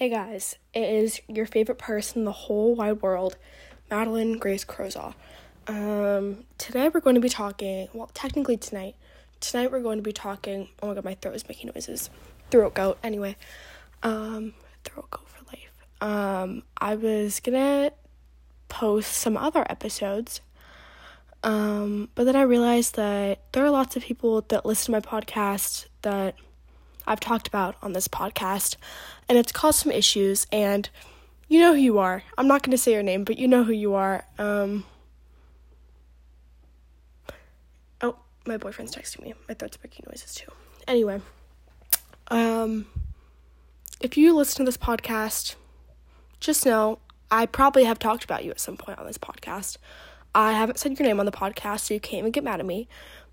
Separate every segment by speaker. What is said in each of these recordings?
Speaker 1: Hey guys, it is your favorite person in the whole wide world, Madeline Grace Crozaw. Um, today we're going to be talking, well, technically tonight. Tonight we're going to be talking, oh my god, my throat is making noises. Throat goat, anyway. Um, throat goat for life. Um, I was gonna post some other episodes, um, but then I realized that there are lots of people that listen to my podcast that I've talked about on this podcast, and it's caused some issues. And you know who you are. I'm not going to say your name, but you know who you are. Um, oh, my boyfriend's texting me. My throat's making noises too. Anyway, um, if you listen to this podcast, just know I probably have talked about you at some point on this podcast. I haven't said your name on the podcast, so you can't even get mad at me.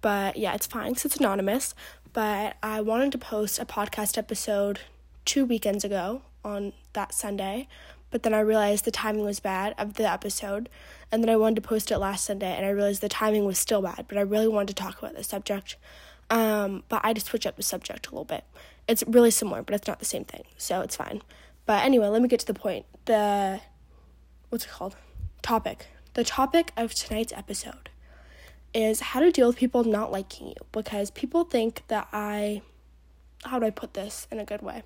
Speaker 1: But yeah, it's fine because it's anonymous but I wanted to post a podcast episode two weekends ago on that Sunday, but then I realized the timing was bad of the episode, and then I wanted to post it last Sunday, and I realized the timing was still bad, but I really wanted to talk about the subject. Um, but I had to switch up the subject a little bit. It's really similar, but it's not the same thing, so it's fine. But anyway, let me get to the point. The what's it called? Topic. The topic of tonight's episode is how to deal with people not liking you because people think that I how do I put this in a good way?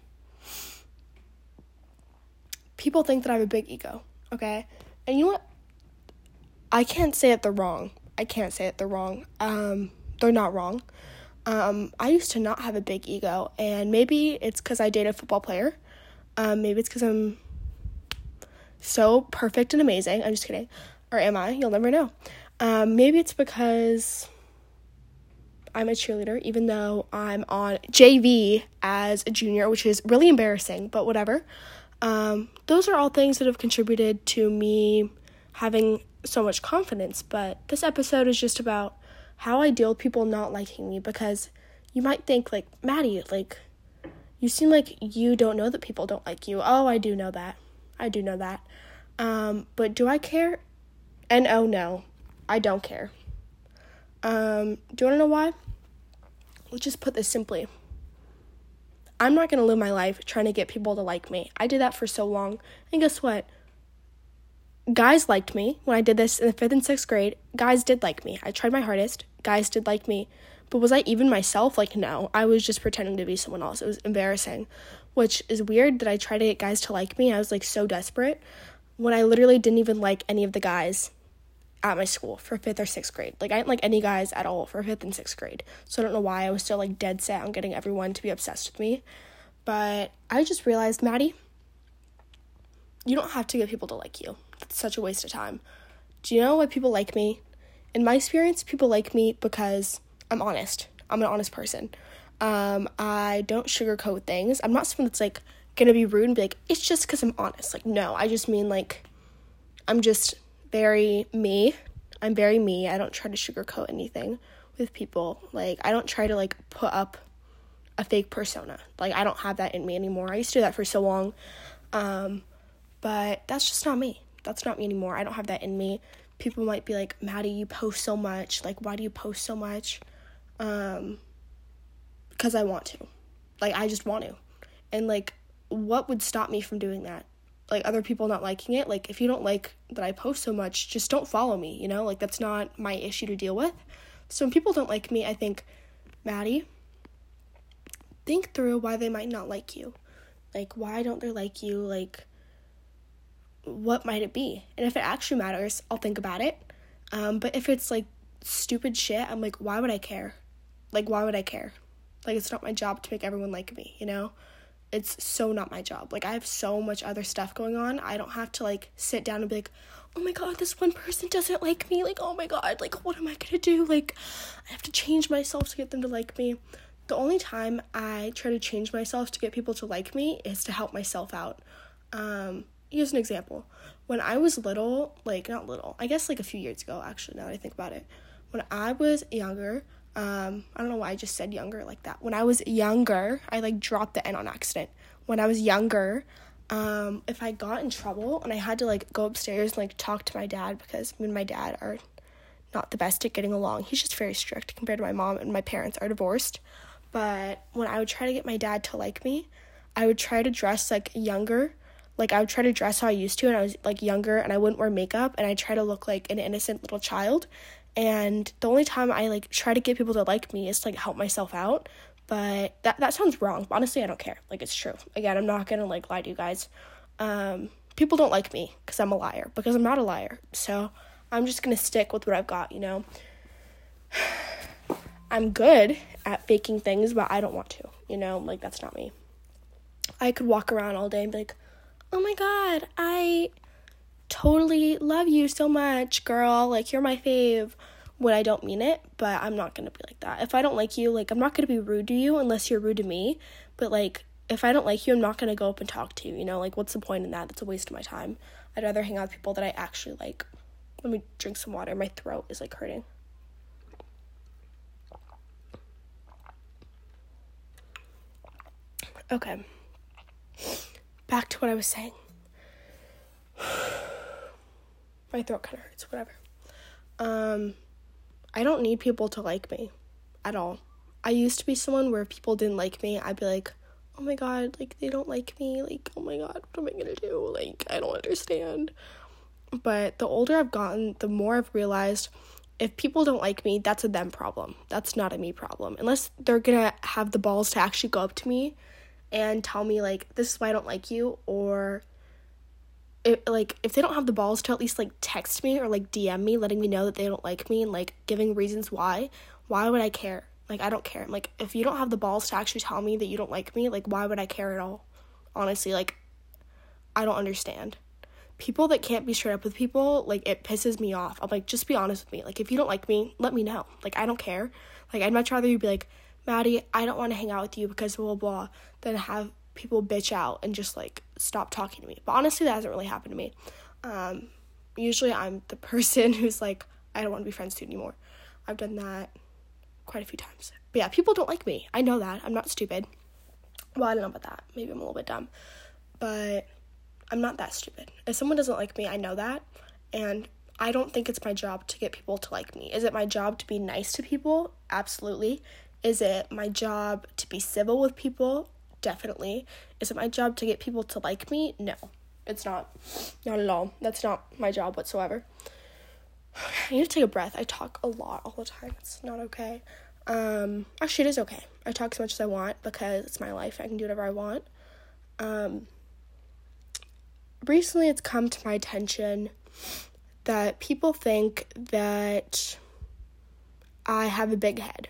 Speaker 1: People think that I have a big ego, okay? And you know what? I can't say it the wrong. I can't say it the wrong. Um, they're not wrong. Um, I used to not have a big ego, and maybe it's because I dated a football player. Um, maybe it's because I'm so perfect and amazing. I'm just kidding. Or am I? You'll never know. Um, maybe it's because I'm a cheerleader, even though I'm on JV as a junior, which is really embarrassing, but whatever. Um, those are all things that have contributed to me having so much confidence. But this episode is just about how I deal with people not liking me because you might think, like, Maddie, like, you seem like you don't know that people don't like you. Oh, I do know that. I do know that. Um, but do I care? And oh no, I don't care. Um, do you want to know why? Let's just put this simply. I'm not going to live my life trying to get people to like me. I did that for so long. And guess what? Guys liked me when I did this in the fifth and sixth grade. Guys did like me. I tried my hardest. Guys did like me. But was I even myself? Like, no. I was just pretending to be someone else. It was embarrassing, which is weird that I tried to get guys to like me. I was like so desperate when I literally didn't even like any of the guys at my school for fifth or sixth grade. Like I didn't like any guys at all for fifth and sixth grade. So I don't know why I was still like dead set on getting everyone to be obsessed with me. But I just realized, Maddie, you don't have to get people to like you. That's such a waste of time. Do you know why people like me? In my experience, people like me because I'm honest. I'm an honest person. Um, I don't sugarcoat things. I'm not someone that's like gonna be rude and be like, it's just because I'm honest. Like, no, I just mean like, I'm just very me. I'm very me. I don't try to sugarcoat anything with people. Like I don't try to like put up a fake persona. Like I don't have that in me anymore. I used to do that for so long. Um, but that's just not me. That's not me anymore. I don't have that in me. People might be like, "Maddie, you post so much. Like why do you post so much?" Um because I want to. Like I just want to. And like what would stop me from doing that? Like other people not liking it like if you don't like that i post so much just don't follow me you know? Like that's not my issue to deal with. So when people don't like me i think maddie think through why they might not like you. Like why don't they like you? Like what might it be? And if it actually matters i'll think about it. Um, but if it's like stupid shit i'm like why would i care? Like why would i care? Like it's not my job to make everyone like me you know it's so not my job. Like I have so much other stuff going on. I don't have to like sit down and be like, "Oh my god, this one person doesn't like me." Like, "Oh my god, like what am I going to do?" Like I have to change myself to get them to like me. The only time I try to change myself to get people to like me is to help myself out. Um, here's an example. When I was little, like not little, I guess like a few years ago actually, now that I think about it. When I was younger, um, I don't know why I just said younger like that. When I was younger, I like dropped the N on accident. When I was younger, um, if I got in trouble and I had to like go upstairs and like talk to my dad because me and my dad are not the best at getting along. He's just very strict compared to my mom and my parents are divorced. But when I would try to get my dad to like me, I would try to dress like younger. Like I would try to dress how I used to and I was like younger and I wouldn't wear makeup and I try to look like an innocent little child. And the only time I like try to get people to like me is to like help myself out. But that that sounds wrong. Honestly, I don't care. Like it's true. Again, I'm not gonna like lie to you guys. Um, people don't like me because I'm a liar. Because I'm not a liar. So I'm just gonna stick with what I've got. You know. I'm good at faking things, but I don't want to. You know, like that's not me. I could walk around all day and be like, "Oh my god, I totally love you so much, girl. Like you're my fave." When I don't mean it, but I'm not gonna be like that. If I don't like you, like I'm not gonna be rude to you unless you're rude to me. But like if I don't like you, I'm not gonna go up and talk to you. You know, like what's the point in that? That's a waste of my time. I'd rather hang out with people that I actually like. Let me drink some water. My throat is like hurting. Okay. Back to what I was saying. My throat kind of hurts, whatever. Um, I don't need people to like me at all. I used to be someone where if people didn't like me, I'd be like, oh my god, like they don't like me. Like, oh my god, what am I gonna do? Like, I don't understand. But the older I've gotten, the more I've realized if people don't like me, that's a them problem. That's not a me problem. Unless they're gonna have the balls to actually go up to me and tell me like this is why I don't like you or like if they don't have the balls to at least like text me or like DM me letting me know that they don't like me and like giving reasons why, why would I care? Like I don't care. Like if you don't have the balls to actually tell me that you don't like me, like why would I care at all? Honestly, like I don't understand. People that can't be straight up with people, like it pisses me off. I'm like, just be honest with me. Like if you don't like me, let me know. Like I don't care. Like I'd much rather you be like, Maddie, I don't want to hang out with you because blah, blah, blah, than have people bitch out and just like stop talking to me. But honestly, that hasn't really happened to me. Um, usually I'm the person who's like, I don't want to be friends with you anymore. I've done that quite a few times. But yeah, people don't like me. I know that. I'm not stupid. Well, I don't know about that. Maybe I'm a little bit dumb. But I'm not that stupid. If someone doesn't like me, I know that. And I don't think it's my job to get people to like me. Is it my job to be nice to people? Absolutely. Is it my job to be civil with people? Definitely. Is it my job to get people to like me? No. It's not. Not at all. That's not my job whatsoever. I need to take a breath. I talk a lot all the time. It's not okay. Um, actually, it is okay. I talk as much as I want because it's my life. I can do whatever I want. Um, recently, it's come to my attention that people think that I have a big head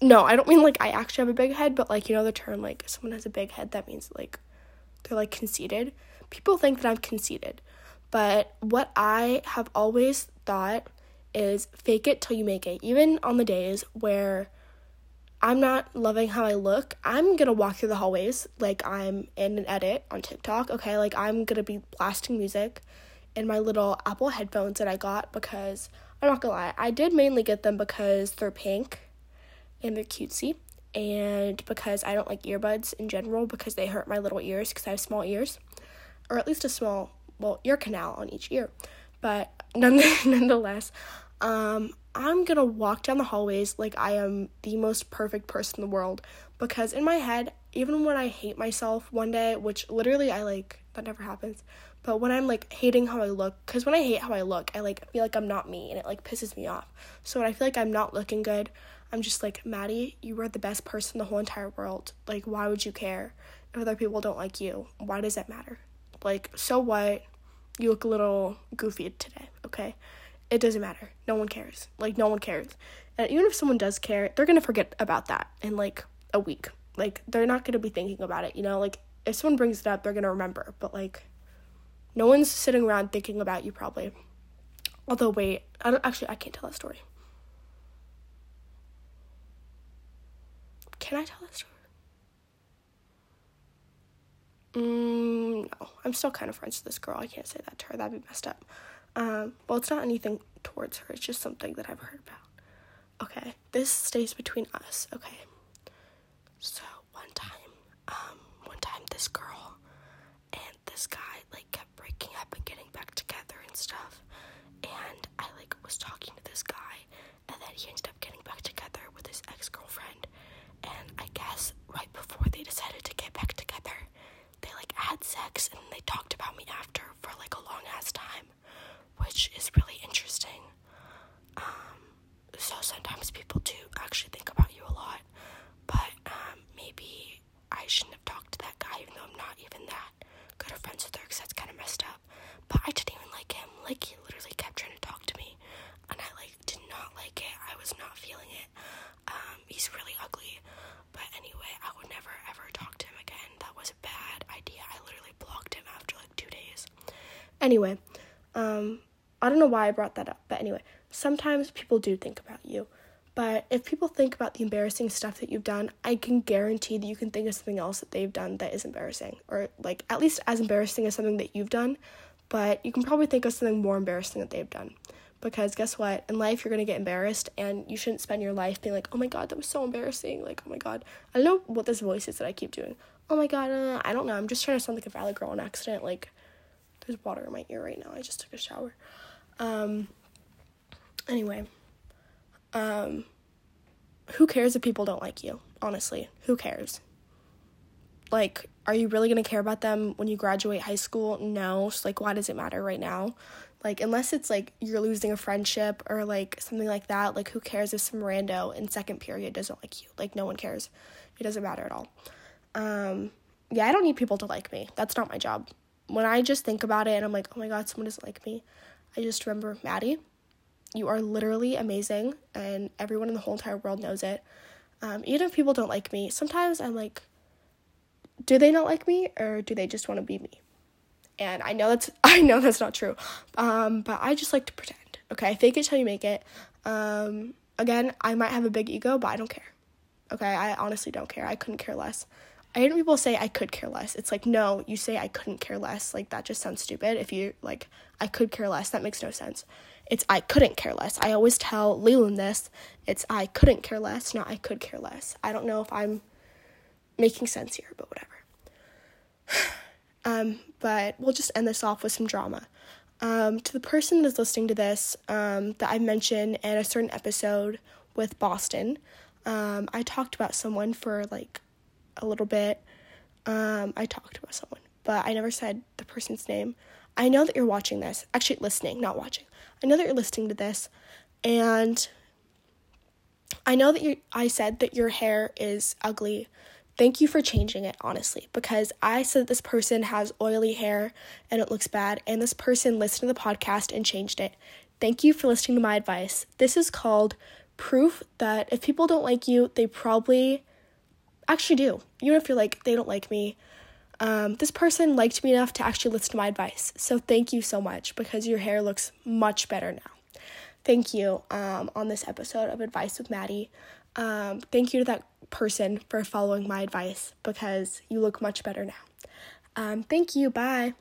Speaker 1: no, I don't mean like I actually have a big head, but like you know the term like someone has a big head that means like they're like conceited. People think that I'm conceited. But what I have always thought is fake it till you make it. Even on the days where I'm not loving how I look, I'm gonna walk through the hallways like I'm in an edit on TikTok, okay? Like I'm gonna be blasting music in my little Apple headphones that I got because I'm not gonna lie, I did mainly get them because they're pink and they're cutesy. And because I don't like earbuds in general because they hurt my little ears because I have small ears, or at least a small, well, ear canal on each ear. But nonetheless, um, I'm gonna walk down the hallways like I am the most perfect person in the world because in my head, even when I hate myself one day, which literally I like, that never happens, but when I'm like hating how I look, because when I hate how I look, I like feel like I'm not me and it like pisses me off. So when I feel like I'm not looking good, I'm just like, Maddie, you are the best person in the whole entire world. Like, why would you care if other people don't like you? Why does that matter? Like, so what? You look a little goofy today, okay? It doesn't matter. No one cares. Like, no one cares. And even if someone does care, they're gonna forget about that in like a week. Like, they're not gonna be thinking about it, you know? Like, if someone brings it up, they're gonna remember. But, like, no one's sitting around thinking about you, probably. Although, wait, I don't actually, I can't tell that story. Can I tell that story? Mm, no, I'm still kind of friends with this girl. I can't say that to her. That'd be messed up. Um, well, it's not anything towards her. It's just something that I've heard about. Okay, this stays between us. Okay. So one time, um, one time this girl and this guy like kept breaking up and getting back together and stuff. And I like was talking to this guy, and then he ended up getting back together with his ex girlfriend. And I guess right before they decided to get back together, sex and they talked about me after for like a long ass time, which is really interesting. Um, so sometimes people do actually think about you a lot, but um, maybe I shouldn't have talked to that guy, even though I'm not even that good of friends with her, because that's kind of messed up. But I didn't even like him. Like he literally kept trying to talk to me, and I like did not like it. I was not feeling it. Um, he's really ugly, but anyway, I would never ever talk to him again. That was a bad idea. I literally blocked him after like two days. Anyway, um, I don't know why I brought that up, but anyway, sometimes people do think about you. But if people think about the embarrassing stuff that you've done, I can guarantee that you can think of something else that they've done that is embarrassing, or like at least as embarrassing as something that you've done. But you can probably think of something more embarrassing that they've done. Because guess what? In life, you're gonna get embarrassed, and you shouldn't spend your life being like, oh my god, that was so embarrassing. Like, oh my god. I don't know what this voice is that I keep doing. Oh my god, uh, I don't know. I'm just trying to sound like a valley girl on accident. Like, there's water in my ear right now. I just took a shower. Um, anyway, um, who cares if people don't like you? Honestly, who cares? Like, are you really gonna care about them when you graduate high school? No. So, like, why does it matter right now? Like, unless it's like you're losing a friendship or like something like that, like, who cares if some rando in second period doesn't like you? Like, no one cares. It doesn't matter at all. Um, yeah, I don't need people to like me. That's not my job. When I just think about it and I'm like, oh my god, someone doesn't like me, I just remember Maddie. You are literally amazing, and everyone in the whole entire world knows it. Um, even if people don't like me, sometimes I'm like, do they not like me, or do they just want to be me? And I know that's I know that's not true, um, but I just like to pretend. Okay, fake it till you make it. Um, again, I might have a big ego, but I don't care. Okay, I honestly don't care. I couldn't care less. I when people say I could care less. It's like no, you say I couldn't care less. Like that just sounds stupid. If you like I could care less, that makes no sense. It's I couldn't care less. I always tell Leland this. It's I couldn't care less, not I could care less. I don't know if I'm making sense here, but whatever. um, but we'll just end this off with some drama. Um, to the person that's listening to this, um, that I mentioned in a certain episode with Boston, um, I talked about someone for like a little bit. Um, I talked about someone, but I never said the person's name. I know that you're watching this, actually listening, not watching. I know that you're listening to this, and I know that you. I said that your hair is ugly. Thank you for changing it, honestly, because I said this person has oily hair and it looks bad, and this person listened to the podcast and changed it. Thank you for listening to my advice. This is called proof that if people don't like you, they probably actually do. Even if you're like, they don't like me. Um, this person liked me enough to actually listen to my advice. So thank you so much because your hair looks much better now. Thank you um, on this episode of Advice with Maddie. Um, thank you to that person for following my advice because you look much better now. Um, thank you. Bye.